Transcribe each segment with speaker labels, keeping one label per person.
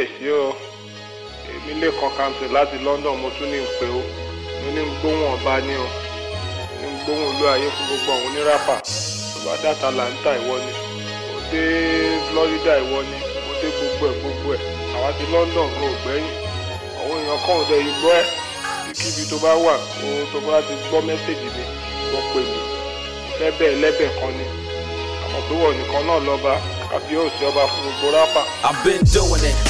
Speaker 1: kábíyèsí o. Èmi lè kan láti London mo tún ní ń pè ó. Mo ní ń gbóhùn ọba ní o. Ní ń gbóhùn olú ayé fún gbogbo àwọn oníràpà bá dàtà Atlanta ìwọ ni. Mo dé Florida ìwọ ni. Mo dé gbogbo ẹ̀ gbogbo ẹ̀. Àwa ti London kò gbẹ́yìn. Àwọn èèyàn kan ò dẹ̀ gbọ́ ẹ̀. Kíbi tó bá wà ohun tó bá ti gbọ́ mẹ́sẹ̀gì mi wọ́n pè mí. Ìfẹ́ bẹ́ẹ̀ lẹ́bẹ̀ kan ni. Àmọ́ pé wọ́n nìkan náà lọ́ba kábíyèsí ọba fún gbogbo rápà.
Speaker 2: I've been doing it.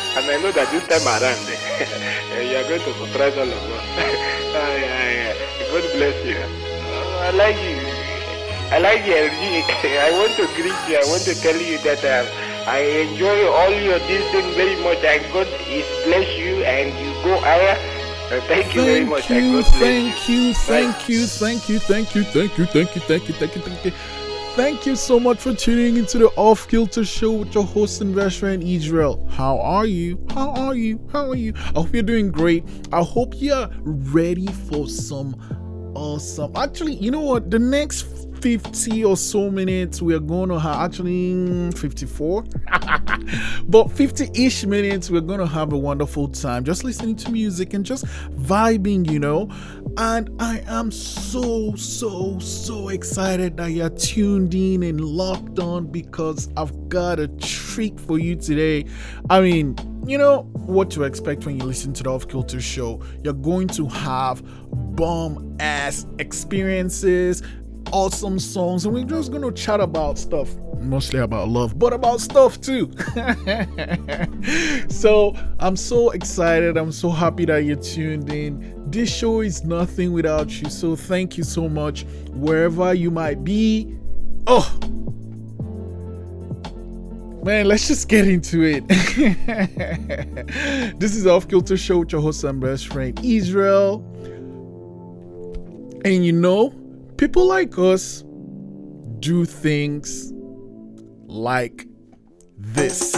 Speaker 1: And I know that this time around, you are going to surprise all of us. yeah, yeah. God bless you. Uh, I like you. I like your I want to greet you. I want to tell you that um, I enjoy all your this thing very much. And God is bless you and you go higher. Uh, thank you very much.
Speaker 3: You, thank you, thank you, thank you, thank you, thank you, thank you, thank you, thank you, thank you. Thank you so much for tuning into the Off Kilter Show with your host and friend Israel. How are you? How are you? How are you? I hope you're doing great. I hope you're ready for some awesome. Actually, you know what? The next 50 or so minutes we're going to have actually mm, 54 but 50-ish minutes we're going to have a wonderful time just listening to music and just vibing you know and i am so so so excited that you're tuned in and locked on because i've got a treat for you today i mean you know what to expect when you listen to the off kilter show you're going to have bomb ass experiences awesome songs, and we're just gonna chat about stuff, mostly about love, but about stuff too. so I'm so excited. I'm so happy that you're tuned in. This show is nothing without you. So thank you so much, wherever you might be. Oh, Man, let's just get into it. this is Off Kilter Show with your host and best friend Israel. And you know, people like us do things like this.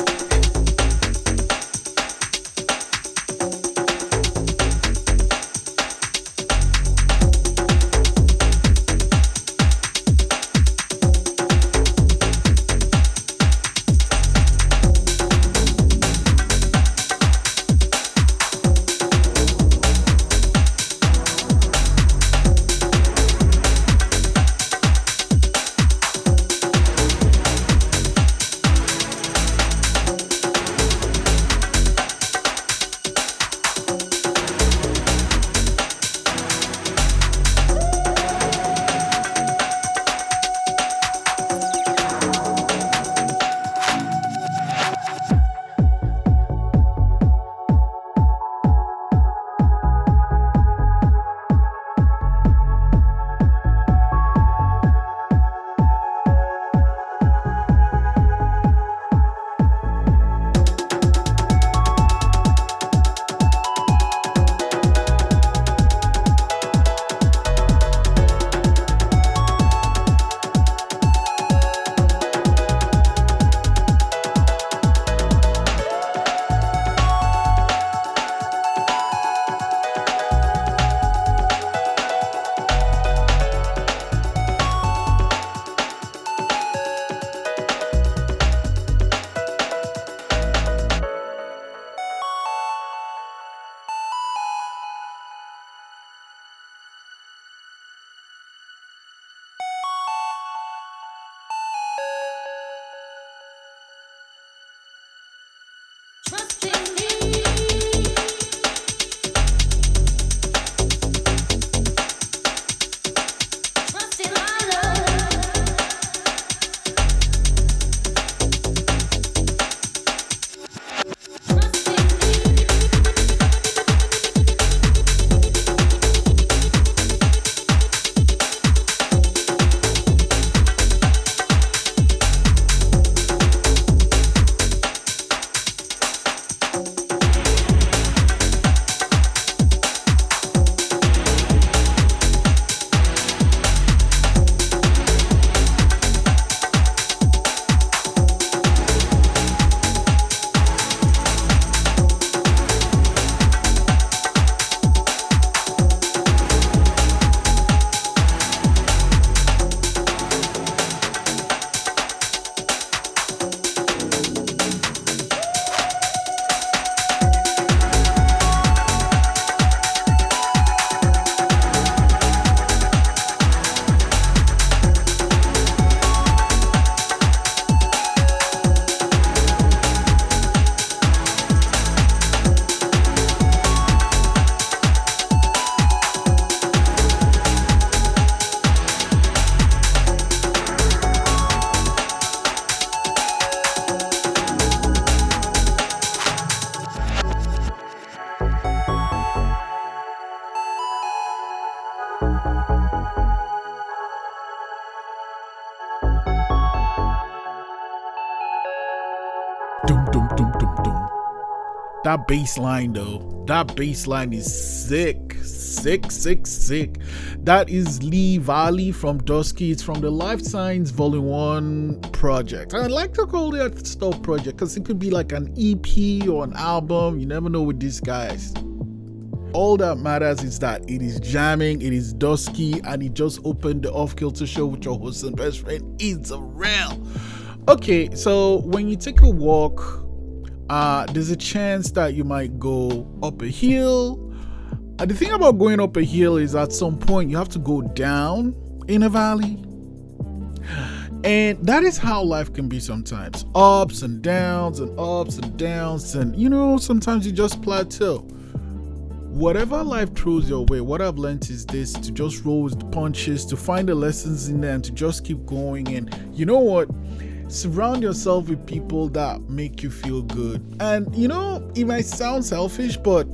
Speaker 3: That bass line though, that bass line is sick, sick, sick, sick. That is Lea Valley from Dusky. It's from the Life Signs Volume 1 project. I'd like to call a stuff project because it could be like an EP or an album. You never know with these guys. All that matters is that it is jamming, it is dusky, and it just opened the off kilter show with your host and best friend. It's a real. Okay, so when you take a walk, uh, there's a chance that you might go up a hill. Uh, the thing about going up a hill is at some point you have to go down in a valley. And that is how life can be sometimes ups and downs, and ups and downs. And you know, sometimes you just plateau. Whatever life throws your way, what I've learned is this to just roll with the punches, to find the lessons in there, and to just keep going. And you know what? Surround yourself with people that make you feel good. And you know, it might sound selfish, but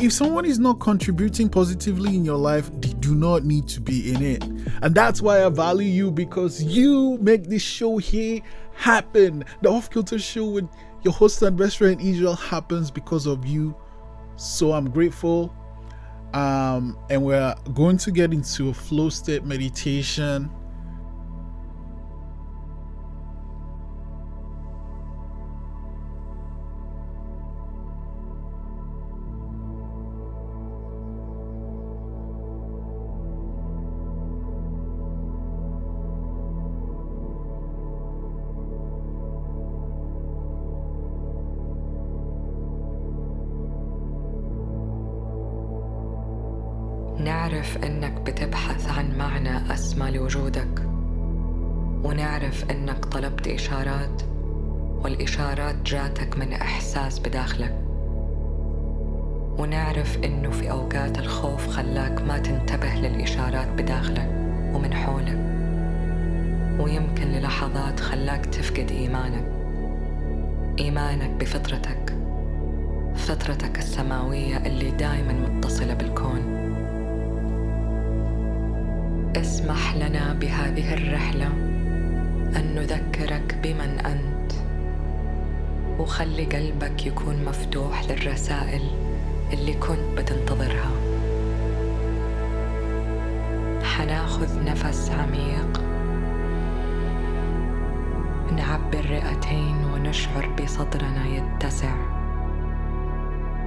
Speaker 3: if someone is not contributing positively in your life, they do not need to be in it. And that's why I value you because you make this show here happen. The Off Kilter Show with your host and best friend Israel happens because of you. So I'm grateful. Um, and we're going to get into a flow state meditation
Speaker 4: نعرف إنك بتبحث عن معنى أسمى لوجودك. ونعرف إنك طلبت إشارات والإشارات جاتك من إحساس بداخلك. ونعرف إنه في أوقات الخوف خلاك ما تنتبه للإشارات بداخلك ومن حولك. ويمكن للحظات خلاك تفقد إيمانك. إيمانك بفطرتك. فطرتك السماوية اللي دايما متصلة بالكون. اسمح لنا بهذه الرحلة أن نذكرك بمن أنت. وخلي قلبك يكون مفتوح للرسائل اللي كنت بتنتظرها. حناخذ نفس عميق. نعبي الرئتين ونشعر بصدرنا يتسع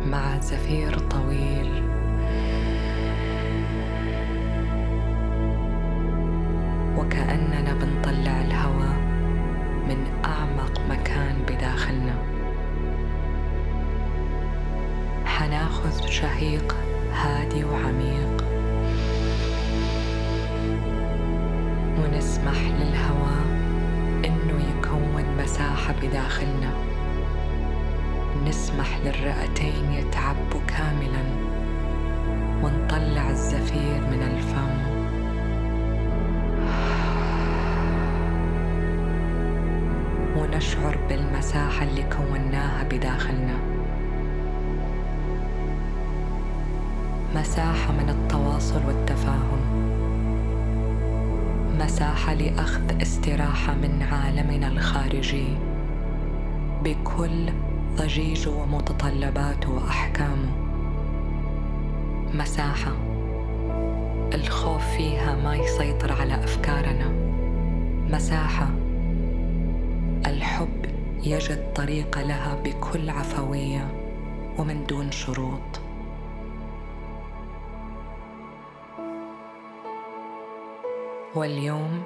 Speaker 4: مع زفير طويل. نسمح للرئتين يتعبوا كاملا ونطلع الزفير من الفم. ونشعر بالمساحة اللي كوناها بداخلنا. مساحة من التواصل والتفاهم. مساحة لأخذ استراحة من عالمنا الخارجي. بكل ضجيجه ومتطلباته وأحكامه مساحة. الخوف فيها ما يسيطر على أفكارنا. مساحة. الحب يجد طريق لها بكل عفوية ومن دون شروط. واليوم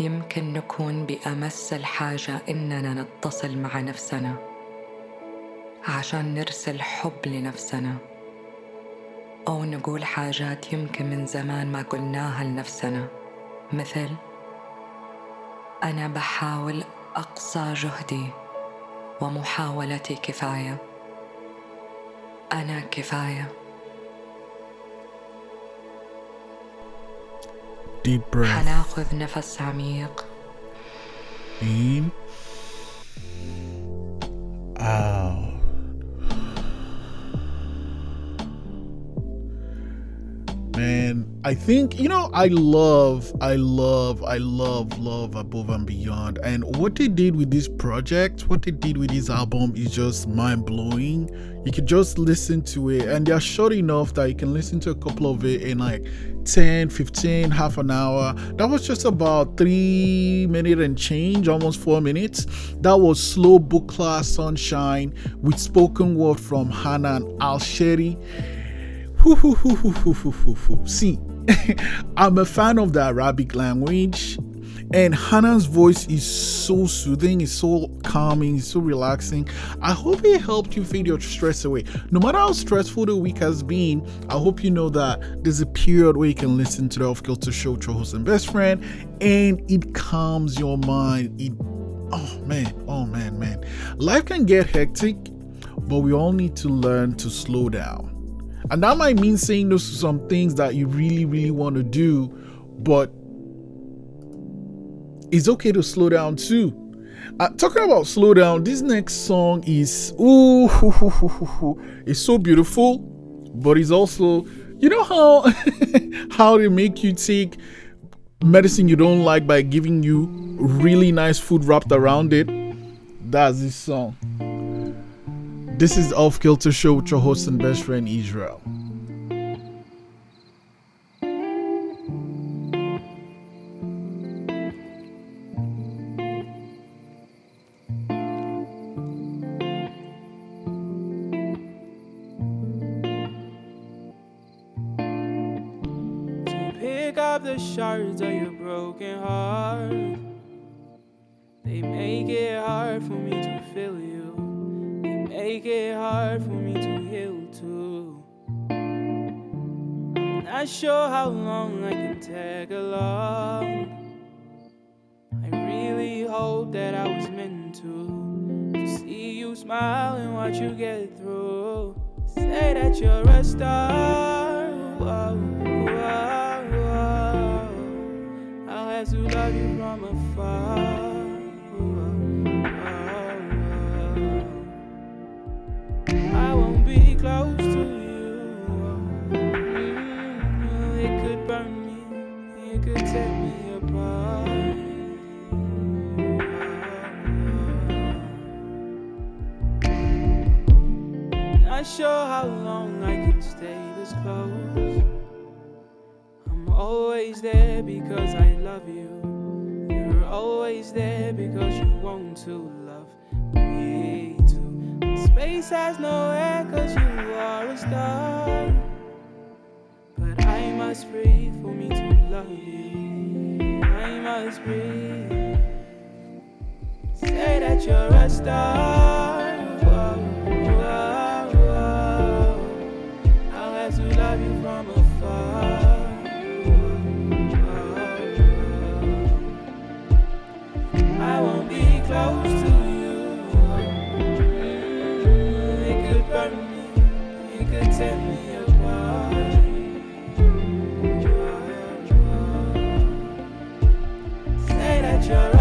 Speaker 4: يمكن نكون بأمس الحاجة إننا نتصل مع نفسنا. عشان نرسل حب لنفسنا. أو نقول حاجات يمكن من زمان ما قلناها لنفسنا. مثل أنا بحاول أقصى جهدي ومحاولتي كفاية. أنا كفاية.
Speaker 3: Deep breath.
Speaker 4: حناخذ نفس عميق.
Speaker 3: In, out. Man. I think you know i love i love i love love above and beyond. And what they did with this project what they did with this album is just mind-blowing. You could just listen to it and they're short enough that you can listen to a couple of it in like 10 15 half an hour. That was just about three minutes and change almost four minutes. That was slow Buchla sunshine with spoken word from hannah al sherry See, I'm a fan of the Arabic language, and Hanan's voice is so soothing, it's so calming, it's so relaxing. I hope it helped you fade your stress away. No matter how stressful the week has been, I hope you know that there's a period where you can listen to the Off Kilter Show your host and best friend, and it calms your mind. It, oh man, oh man, man. Life can get hectic, but we all need to learn to slow down. And that might mean saying no to some things that you really, really want to do, but it's okay to slow down too. Uh, talking about slow down, this next song is ooh, it's so beautiful, but it's also, you know how how they make you take medicine you don't like by giving you really nice food wrapped around it. That's this song. This is Off Kilter Show with your host and best friend Israel.
Speaker 5: To pick up the shards of your broken heart. They make it hard for me to feel you. Make it hard for me to heal too. I'm not sure how long I can tag along. I really hope that I was meant to. To see you smile and watch you get through. Say that you're a star. Whoa, whoa, whoa. I'll have to love you from afar. Not sure how long I can stay this close. I'm always there because I love you. You're always there because you want to love me too. Space has no air cause you are a star. But I must breathe for me to love you. I must breathe. Say that you're a star. Close to you. It could burn me, it could tear me apart. Say that you're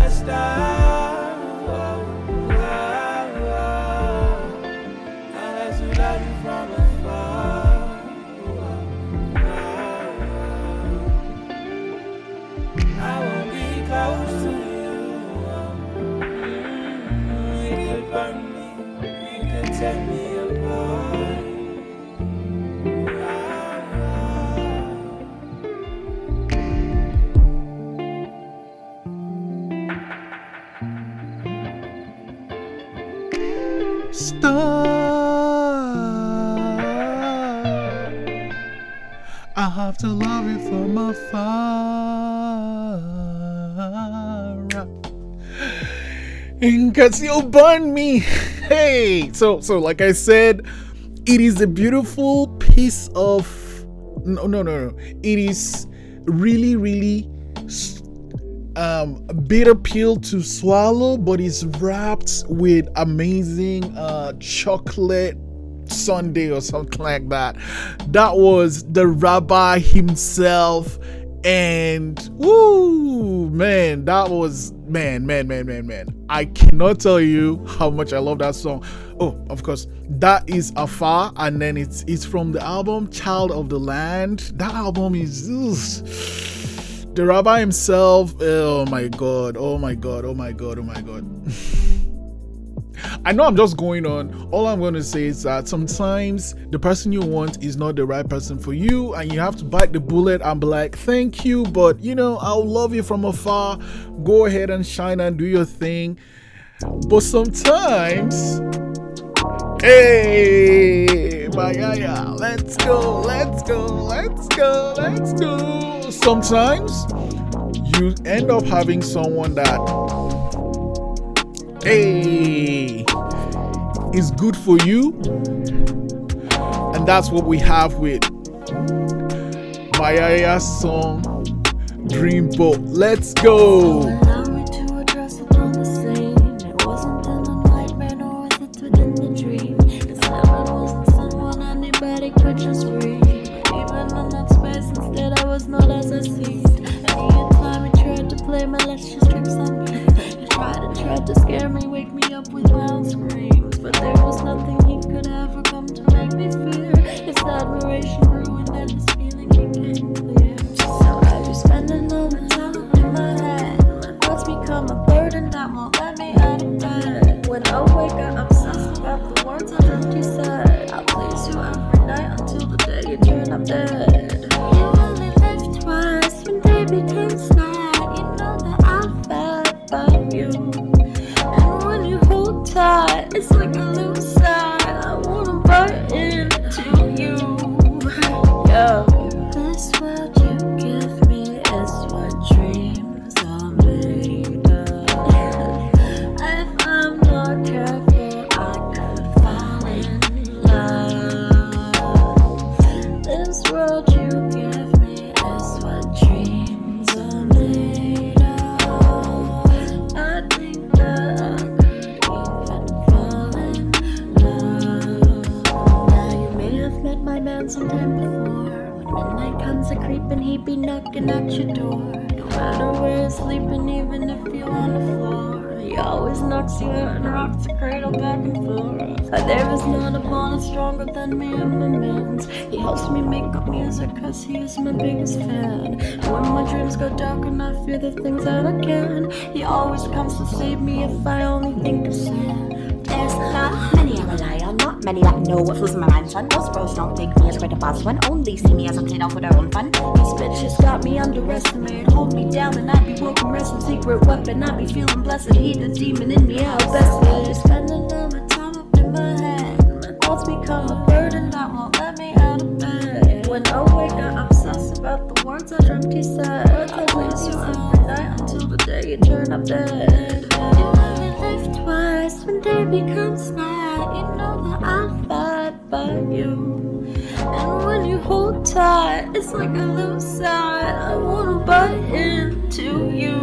Speaker 5: have to love you from afar.
Speaker 3: And cause you'll burn me. Hey, so so like I said, it is a beautiful piece of no no no no. It is really really um bitter pill to swallow, but it's wrapped with amazing uh chocolate Sunday or something like that. That was the rabbi himself, And woo, man, that was man, man, man, man, man. I cannot tell you how much I love that song. Oh, of course, that is Afar, and then it's it's from the album Child of the Land. That album is ugh. the rabbi himself. Oh my god, oh my god, oh my god, oh my god. I know I'm just going on. All I'm going to say is that sometimes the person you want is not the right person for you, and you have to bite the bullet and be like, Thank you, but you know, I'll love you from afar. Go ahead and shine and do your thing. But sometimes, hey, Mayaya, let's go, let's go, let's go, let's go. Sometimes you end up having someone that hey is good for you and that's what we have with Mayaya's song Dreamboat. Let's go.
Speaker 6: But there sleeping, even if you're on the floor. He always knocks you out and rocks the cradle back and forth. There is not a bond stronger than me and my man's. He helps me make music cause he is my biggest fan. And when my dreams go dark and I fear the things that I can, he always comes to save me if I only think of sand.
Speaker 7: There's not many I rely on, not many that know what fills my mind, son. Most bros don't take me as quite a boss one, only see me as a kid out for their own fun.
Speaker 6: These bitches got me underestimated. Hold me down and I be woken, resting secret weapon. I be feeling blessed. He the demon in me, I'll best it. Spending all my time up in my head. My thoughts become a burden that won't it's like a loose side. I wanna bite into you.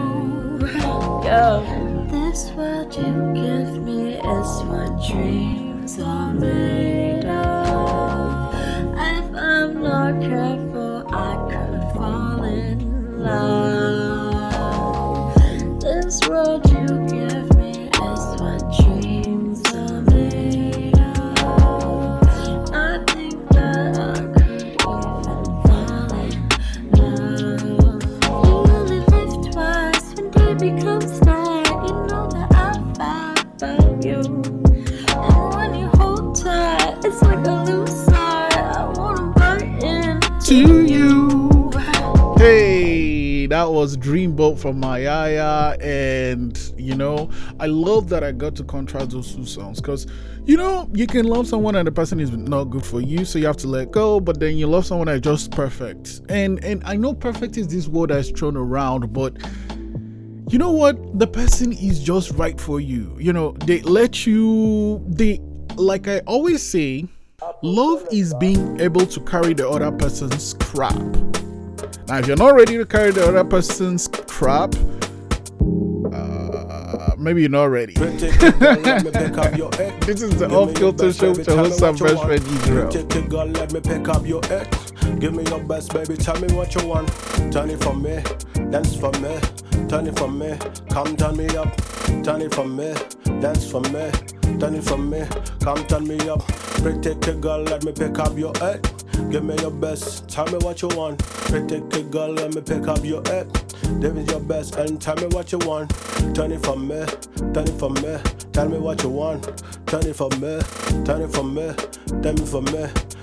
Speaker 6: Yeah. This world you give me is what dreams are made
Speaker 3: To you. Hey, that was Dreamboat from Mayaya, and you know, I love that I got to contrast those two songs because you know, you can love someone and the person is not good for you, so you have to let go, but then you love someone that's just perfect. And and I know perfect is this word that's thrown around, but you know what? The person is just right for you. You know, they let you they like I always say, love is being able to carry the other person's crap. Now, if you're not ready to carry the other person's crap, uh, maybe you're not ready. this is the off kilter show with your host, Sam Freshman Israel.
Speaker 8: Give me your best, baby. Tell me what you want. Turn it for me, dance for me. Turn it for me, come turn me up. Turn it for me, dance for me. Turn it for me, come turn me up. Pretty girl, let me pick up your head. Give me your best, tell me what you want. Pretty girl, let me pick up your head. Give me your best and tell me what you want. Turn it for me, turn it for me. Tell me what you want. Turn it for me, turn it for me. Tell me for me.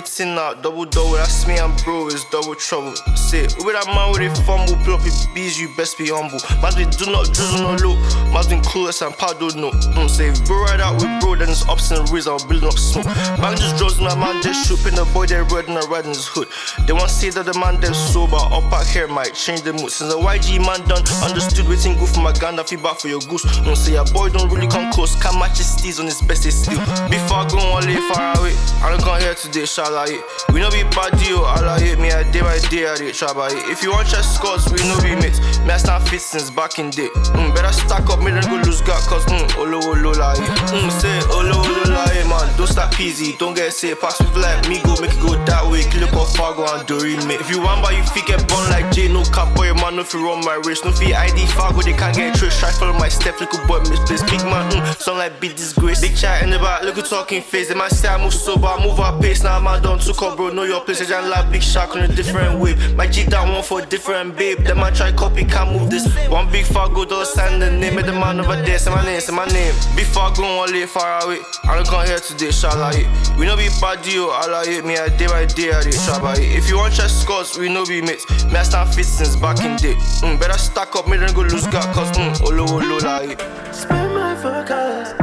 Speaker 9: Everything out, double double, that's me and bro, is double trouble. Say, with that man with a fumble, up with bees, you best be humble. Man, we do not drizzle no look. Man, been clueless and paddle no. Mm, say, bro ride out with bro, then it's ups and rears, I'm building up smoke. Man just draws in that man, just shoot in the boy, they red and I ride in his hood. They want to say that the man, them sober, up out here might change the mood. Since the YG man done, understood waiting good for my feel bad for your goose. Mm, say, a boy don't really come close, can't match his steez on his best, they still. Before I go on, lay far away. I don't come here today, shall I? We know be bad deal, I like it. Me, I day by day, I did try by it. If you want chess scores, we know be mates. Me, I stand fit since back in day. Mm, better stack up, me then go lose God, cause mm, olo olo la it. Mm, say olo olo la it, man. Don't stop peasy, don't get sick. Pass with like me, go make it go that way. Kill up Fargo and Doreen, mate. If you want, but you feet get born like J, no cap, boy, man, no fee run my race. No fee ID Fargo, they can't get trick. Try follow my step, little boy, misplace. Big man, mm, sound like big disgrace. Big chat in the back, look at talking face. They might say I move sober, I move up pace. Now man done took up, bro. Know your place, I like big shark on a different wave. My G down one for a different babe. Then man try copy, can't move this. One big Fargo, dollar sign the name of the man over there. Say my name, say my name. Big Fargo, one lay far away. I don't come here today, shall I it. We know be bad deal, I like it. Me, I day by day, I did try by it. If you want chess scores, we know be mates. Me, I stand fit since back in day. Mm, better stack up, me then go lose God, cause mm, olo olo like it.
Speaker 10: Spend my focus,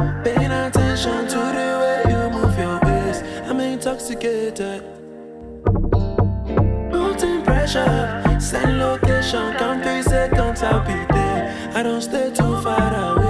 Speaker 10: intoxicated. Putting pressure, send location, count three seconds, I'll be there. I don't stay too far away.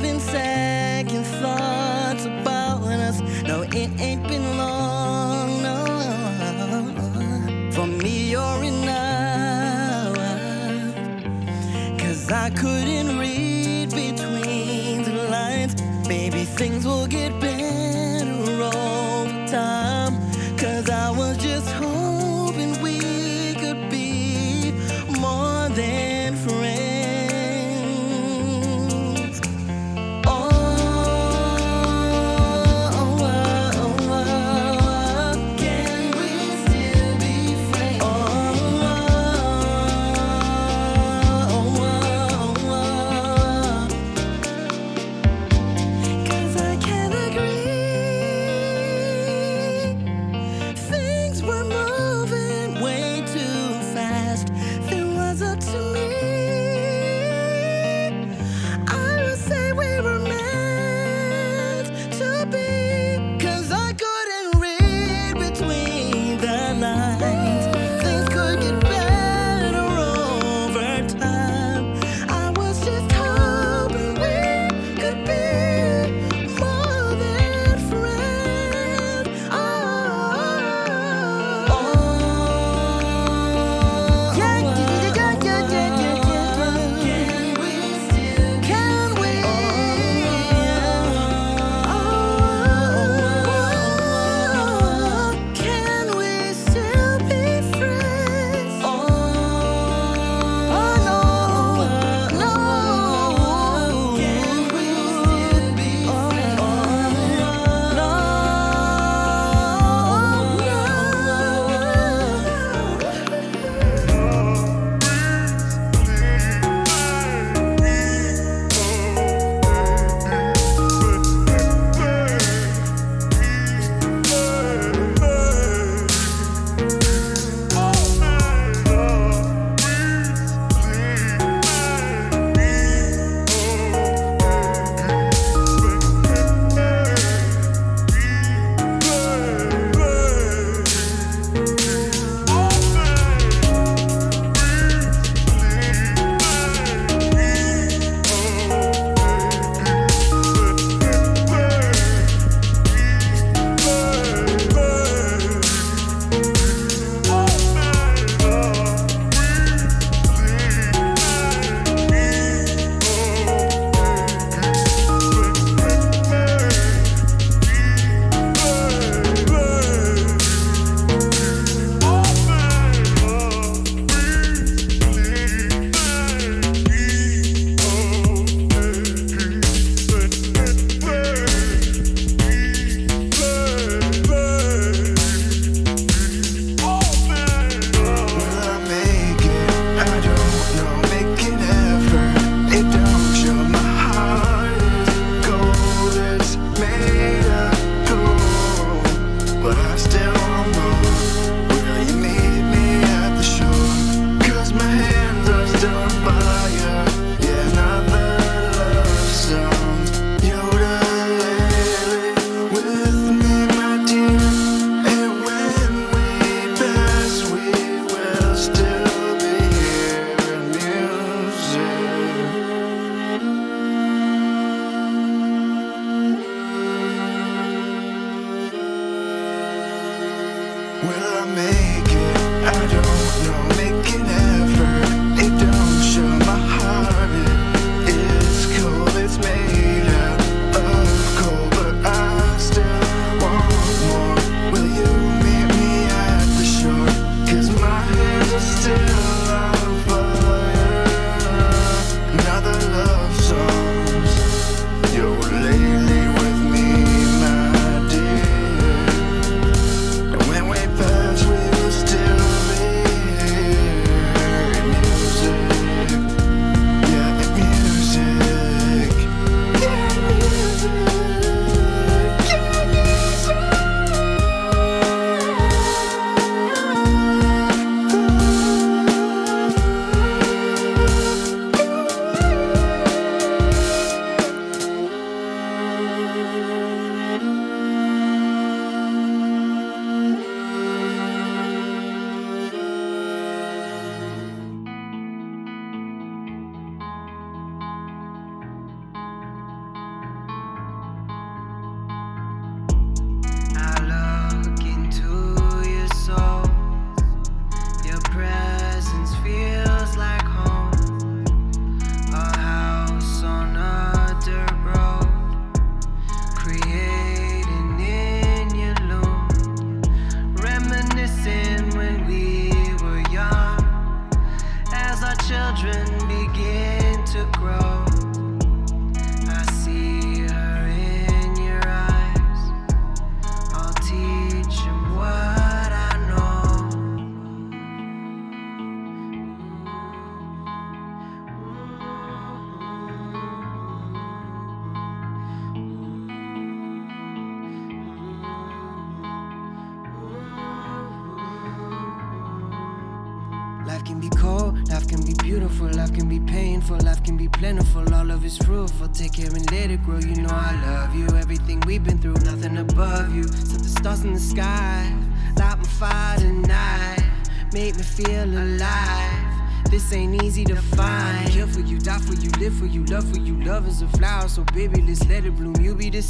Speaker 11: having second thoughts.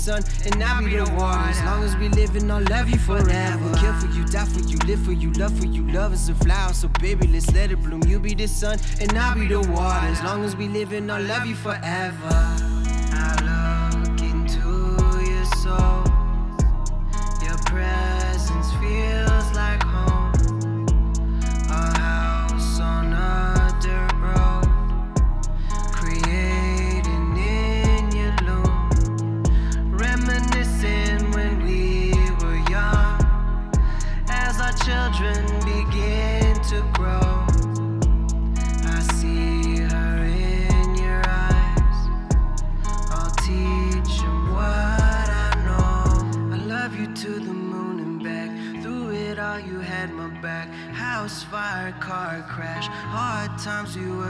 Speaker 11: Sun, and I'll be the water. As long as we living, I'll love you forever. Kill for you, die for you, live for you, love for you. Love is a flower, so baby, let's let it bloom. You be the sun, and I'll be the water. As long as we living, I'll love you forever.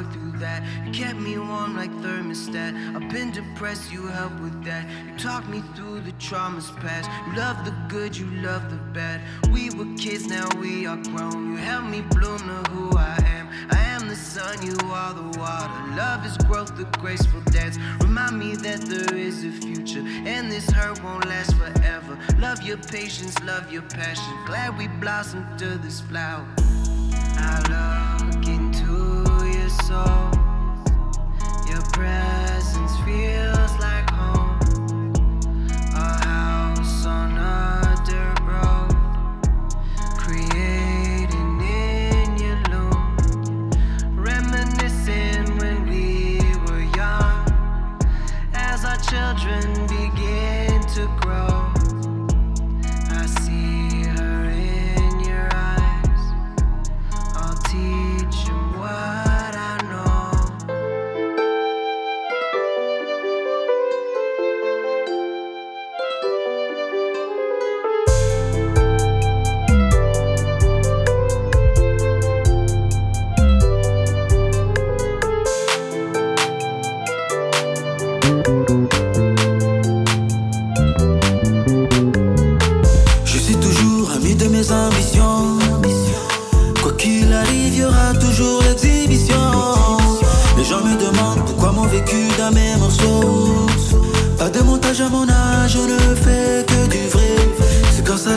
Speaker 11: Through that. You kept me warm like thermostat. I've been depressed, you helped with that. You talked me through the traumas past. You love the good, you love the bad. We were kids, now we are grown. You helped me bloom to who I am. I am the sun, you are the water. Love is growth, the graceful dance. Remind me that there is a future, and this hurt won't last forever. Love your patience, love your passion. Glad we blossomed to this flower. I your soul. Your presence feels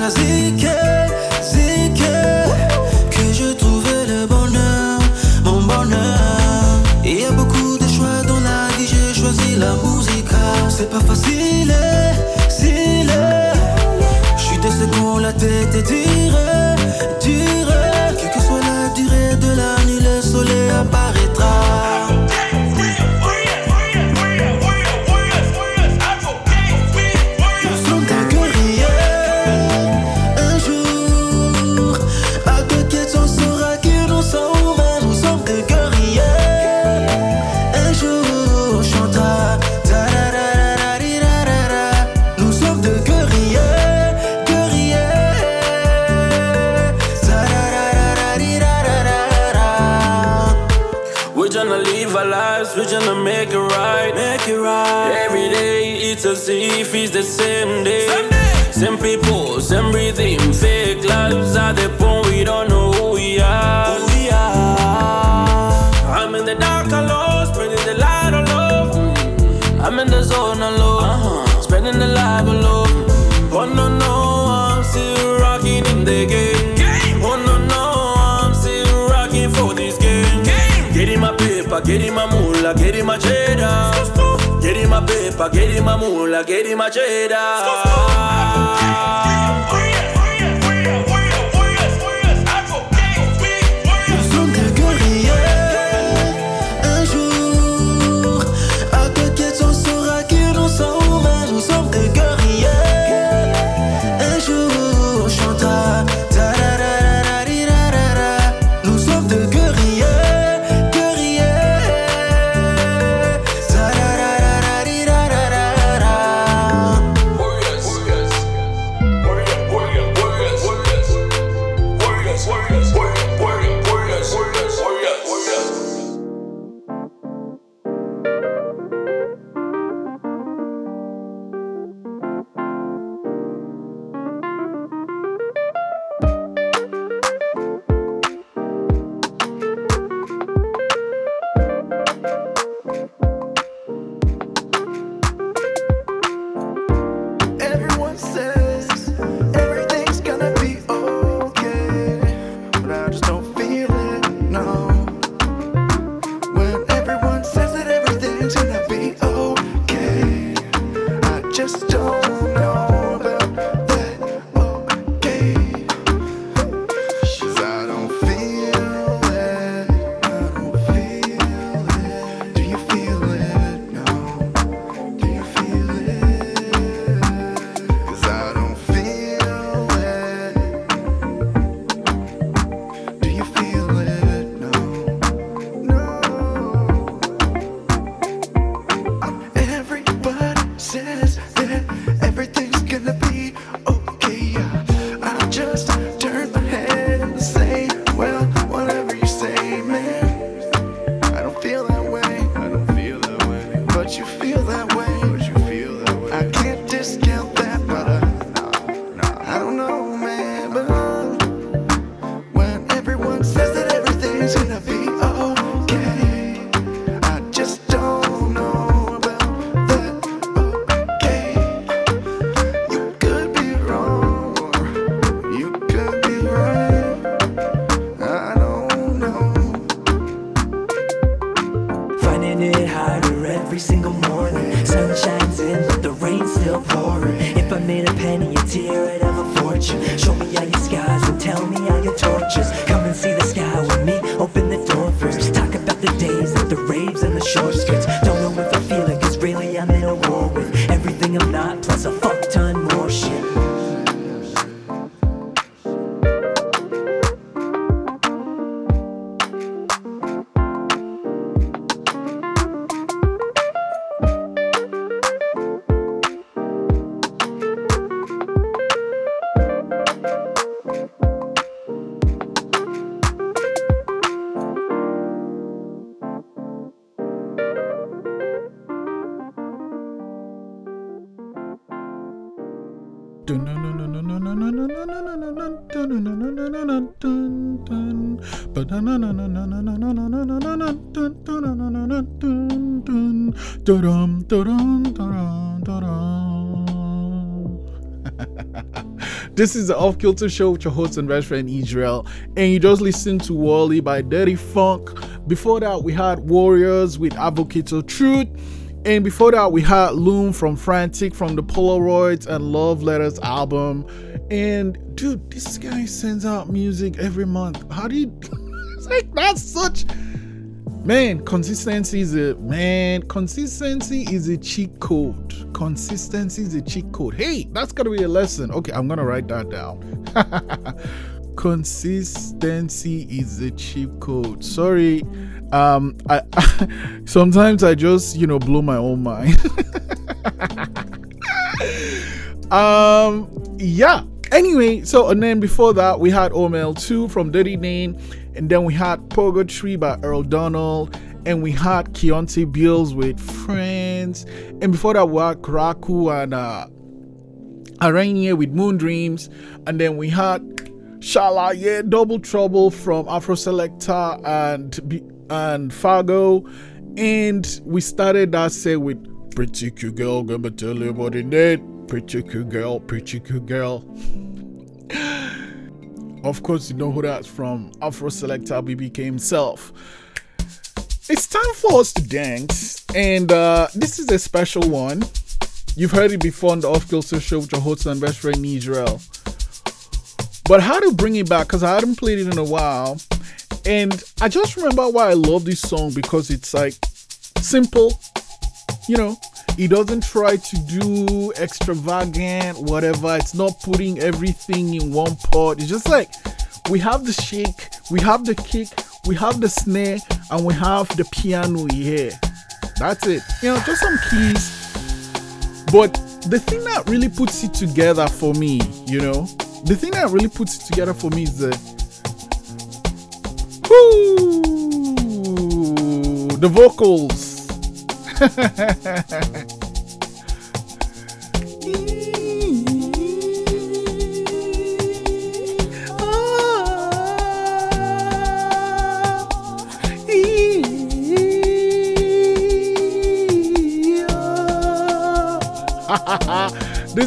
Speaker 12: C'est quand ça
Speaker 13: the same day. Same people, same breathing, fake lives at the point we don't know who we are. Who we are. I'm in the dark alone, spreading the light of love. I'm in the zone alone, uh-huh. spending the life alone. Oh no no, I'm still rocking in the game. Oh no no, I'm still rocking for this game. Getting my paper, getting my moolah, getting my cheddar. My paper, getting my moolah, getting my cheddar.
Speaker 3: This is the Off Kilter Show with your host and best friend Israel, and you just listened to Wurli by Dirty Phunk. Before that, we had Warriors with Advocates of Truth, and before that, we had Loom from Frantik from the Polaroids and Love Letters album. And dude, this guy sends out music every month. How do you? it's like that's such. Man, consistency is a man. Consistency is a cheat code. Consistency is a cheat code. Hey, that's gonna be a lesson. Okay, I'm gonna write that down. Consistency is a cheat code. Sorry, um, I sometimes I just you know blow my own mind. um, yeah. Anyway, so and then before that we had OML 2 from Dirty Dane, and then we had Purgatory by Earl Donald, and we had Keonte Beals with Friends, and before that we had Kuraaku and uh Arenye with Moon Dreams, and then we had Shala, yeah, Double Trouble from AfroSelecta and and Fargo, and we started that set with Pretty Cute Girl, gonna tell you about it. Net. Pretty Cute Girl, Pretty Cute Girl. of course, you know who that's from AfroSelecta BBK himself. It's time for us to dance, and uh, this is a special one. You've heard it before on the Off Kilter Show with your host and best friend Israel. But how to bring it back because I hadn't played it in a while, and I just remember why I love this song because it's like simple, you know. It doesn't try to do extravagant, whatever. It's not putting everything in one pot. It's just like we have the shake, we have the kick, we have the snare, and we have the piano here. That's it. You know, just some keys. But the thing that really puts it together for me, you know, the thing that really puts it together for me is the Whoo! the vocals. this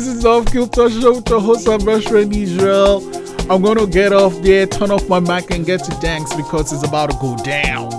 Speaker 3: is Off Kilter Show with your host and best friend Israel. I'm gonna get off there, turn off my mic, and get to dance because it's about to go down.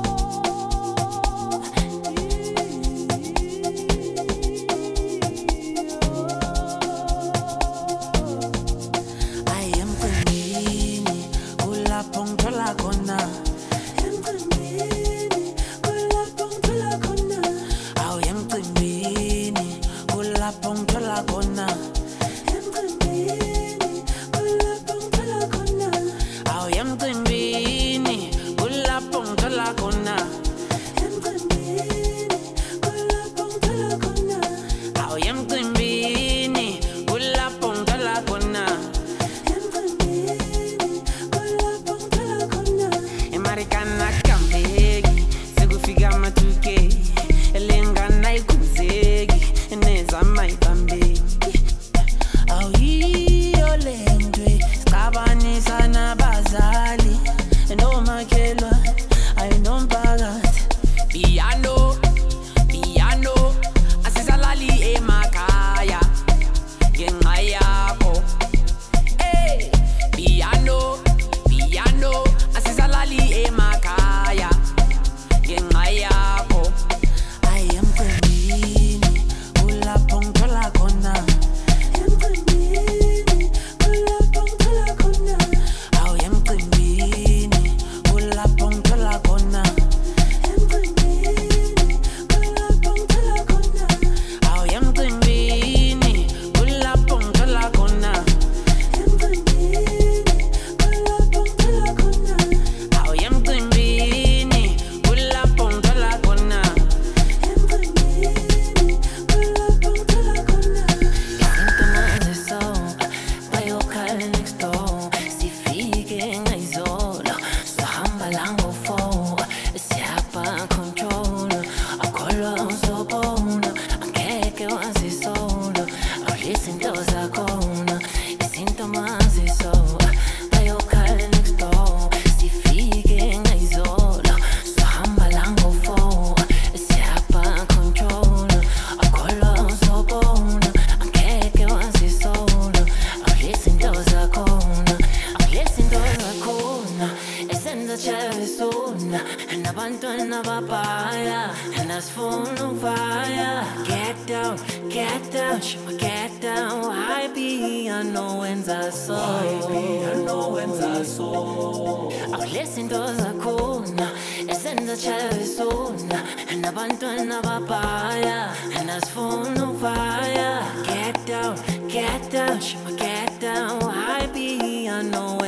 Speaker 14: On fire. Get down, get down, shima get down. Why be unknown zaso? Why be unknown zaso? Akulezinto zakhona esenza chalezona nabantwana babaya and I want to have a fire, and that's full asifuna ukuvaya. Get down, get down, shima get down. Why be unknown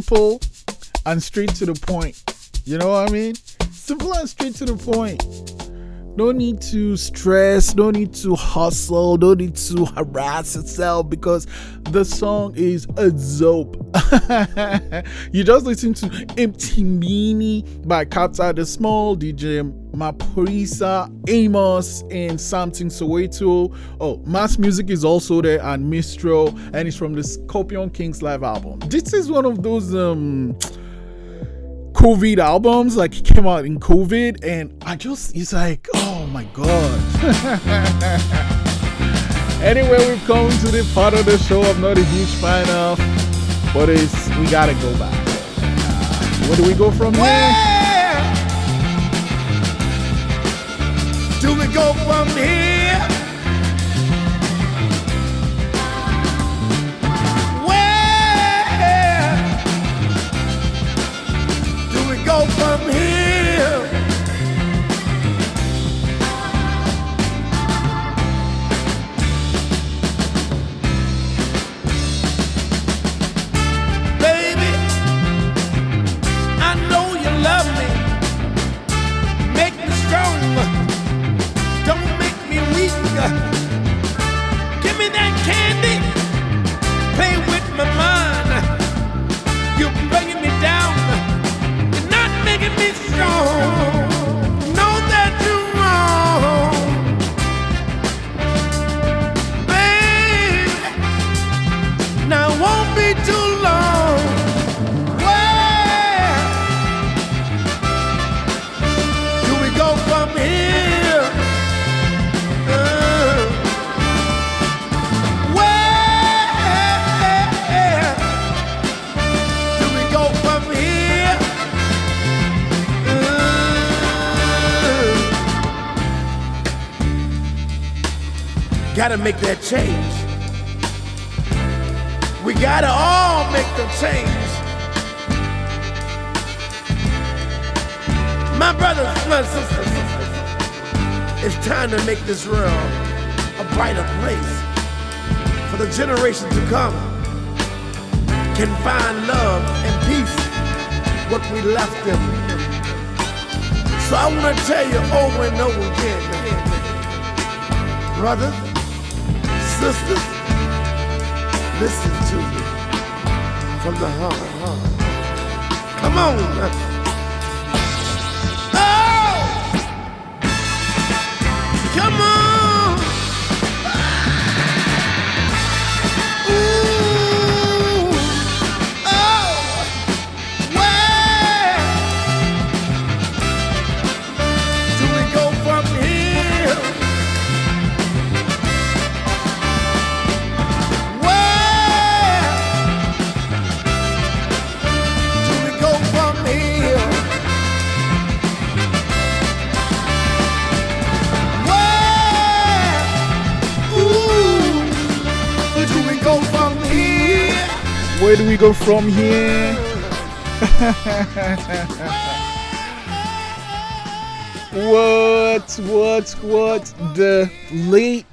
Speaker 3: Simple and straight to the point. You know what I mean? Simple and straight to the point. No need to stress, no need to hustle, no need to harass yourself because the song is a dope. you just listen to eMcimbini by Kabza De Small, DJ Maphorisa, Aymos, and Samthing Soweto. Oh, Mas Music is also there, and Mystro, and it's from the Scorpion Kings live album. This is one of those um COVID albums, like it came out in COVID, and I just it's like, oh my god. anyway, we've come to the part of the show I'm not a huge fan of, but it's we gotta go back. Uh, where do we go from here?
Speaker 15: Go from here? Make that change. We gotta all make the change. My brothers, my sisters, it's time to make this world a brighter place for the generations to come. Can find love and peace what we left them. So I want to tell you over and over again, brothers, sisters, listen to me from the heart. Come on. Where do we go from here?
Speaker 3: what, what, what? The late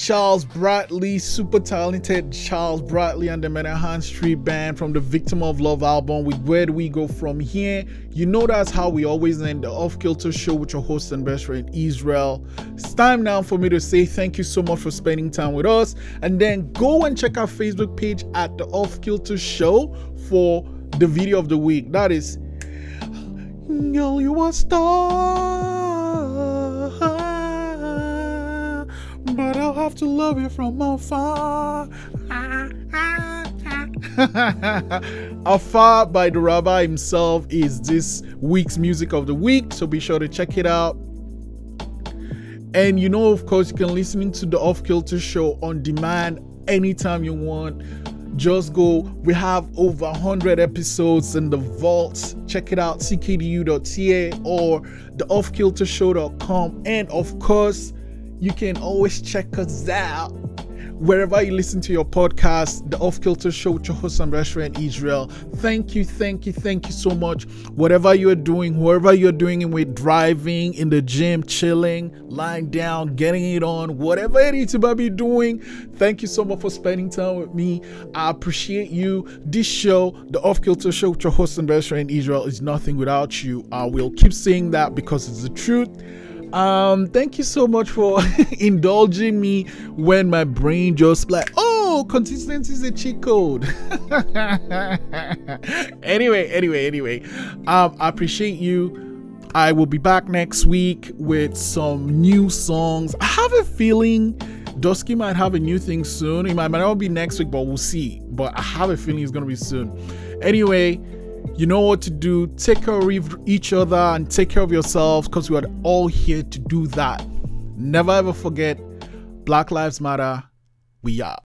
Speaker 3: Charles Bradley, super talented Charles Bradley and the Menahan Street Band from the Victim of Love album with Where Do We Go From Here? You know that's how we always end the Off Kilter show with your host and best friend Israel. It's time now for me to say thank you so much for spending time with us and then go and check our Facebook page at the Off Kilter show for the video of the week. That is Girl, you a star, have to love you from afar. Afar by the Rabbi himself is this week's music of the week, so be sure to check it out. And you know, of course, you can listen to the Off Kilter show on demand anytime you want. Just go. We have over 100 episodes in the vaults. Check it out, ckdu.ca or the offkiltershow.com. And of course, you can always check us out wherever you listen to your podcast, the Off Kilter Show with your host and best friend Israel. Thank you, thank you, thank you so much. Whatever you're doing, whoever you're doing it with driving, in the gym, chilling, lying down, getting it on, whatever it is you might be doing, thank you so much for spending time with me. I appreciate you. This show, the Off Kilter Show with your host and best friend Israel, is nothing without you. I will keep saying that because it's the truth. Um, thank you so much for indulging me when my brain just like, oh, consistency is a cheat code. anyway, anyway, anyway, um, I appreciate you. I will be back next week with some new songs. I have a feeling Dusky might have a new thing soon. It might, might not be next week, but we'll see. But I have a feeling it's gonna be soon. Anyway, you know what to do. Take care of each other and take care of yourselves because we are all here to do that. Never ever forget Black Lives Matter. We are.